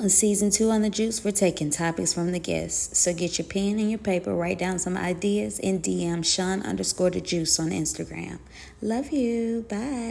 On season two on the juice, we're taking topics from the guests. So get your pen and your paper, write down some ideas, and DM Sean underscore the juice on Instagram. Love you. Bye.